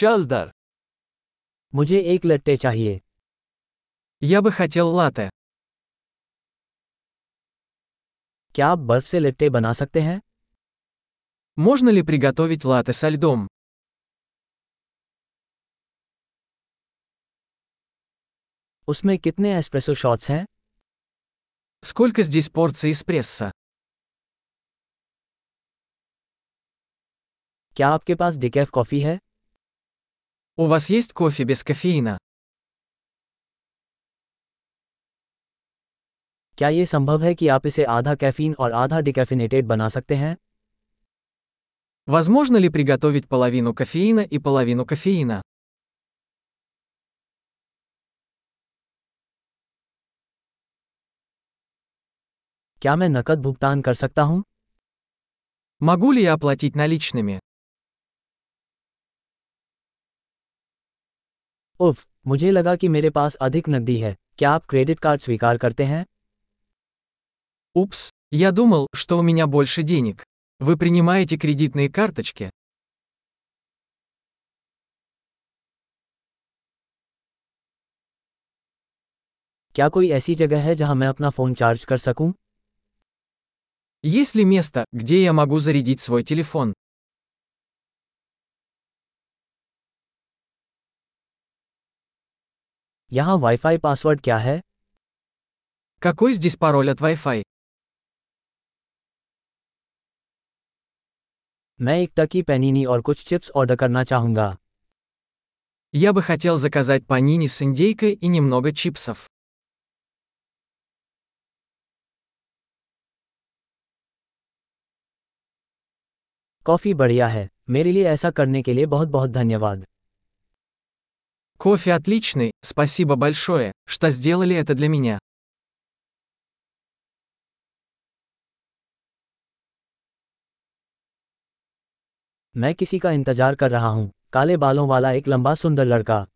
चल दर मुझे एक लट्टे चाहिए Я бы хотел латте. क्या आप बर्फ से लट्टे बना सकते हैं Можно ли приготовить латте со льдом? उसमें कितने एस्प्रेसो शॉट्स हैं Сколько здесь порций эспрессо? क्या आपके पास डिकैफ कॉफ़ी है У вас есть кофе без кофеина? क्या ये संभव है कि आप इसे आधा कैफीन और आधा डिकैफिनेटेड बना सकते हैं Возможно ли приготовить половину кофеина и половину кофеина? क्या मैं नकद भुगतान कर सकता हूँ Могу ли я оплатить наличными? उफ मुझे लगा कि मेरे पास अधिक नकदी है क्या आप क्रेडिट कार्ड स्वीकार करते हैं Упс, я думал, что у меня больше денег. Вы принимаете кредитные карточки? क्या कोई ऐसी जगह है जहां मैं अपना फ़ोन चार्ज कर सकूं Есть ли место, где я могу зарядить свой телефон? यहाँ वाईफाई पासवर्ड क्या है Какой здесь пароль от Wi-Fi? मैं एक टकी पैनीनी और कुछ चिप्स ऑर्डर करना चाहूँगा Я бы хотел заказать панини с индейкой и немного чипсов. कॉफ़ी बढ़िया है मेरे लिए ऐसा करने के लिए बहुत बहुत धन्यवाद Кофе отличный, спасибо большое, что сделали это для меня. मैं किसी का इंतजार कर रहा हूँ काले बालों वाला एक लंबा सुंदर लड़का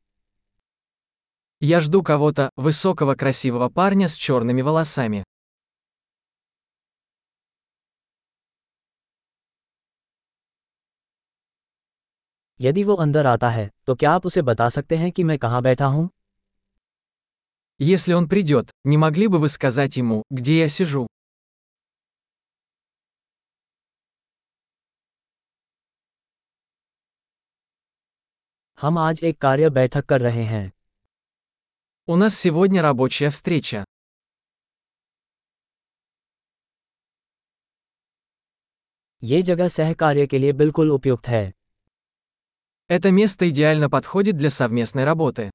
Я жду кого-то, высокого красивого парня с черными волосами. यदि वो अंदर आता है तो क्या आप उसे बता सकते हैं कि मैं कहाँ बैठा हूँ Если он придет, не могли бы вы сказать ему, где я сижу? हम आज एक कार्य बैठक कर रहे हैं У нас сегодня рабочая встреча. ये जगह सहकार्य के लिए बिल्कुल उपयुक्त है Это место идеально подходит для совместной работы.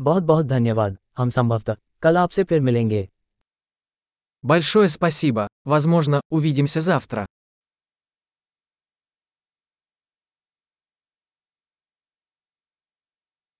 बहुत बहुत धन्यवाद हम संभवतः कल आपसे फिर मिलेंगे Большое спасибо, возможно, увидимся завтра.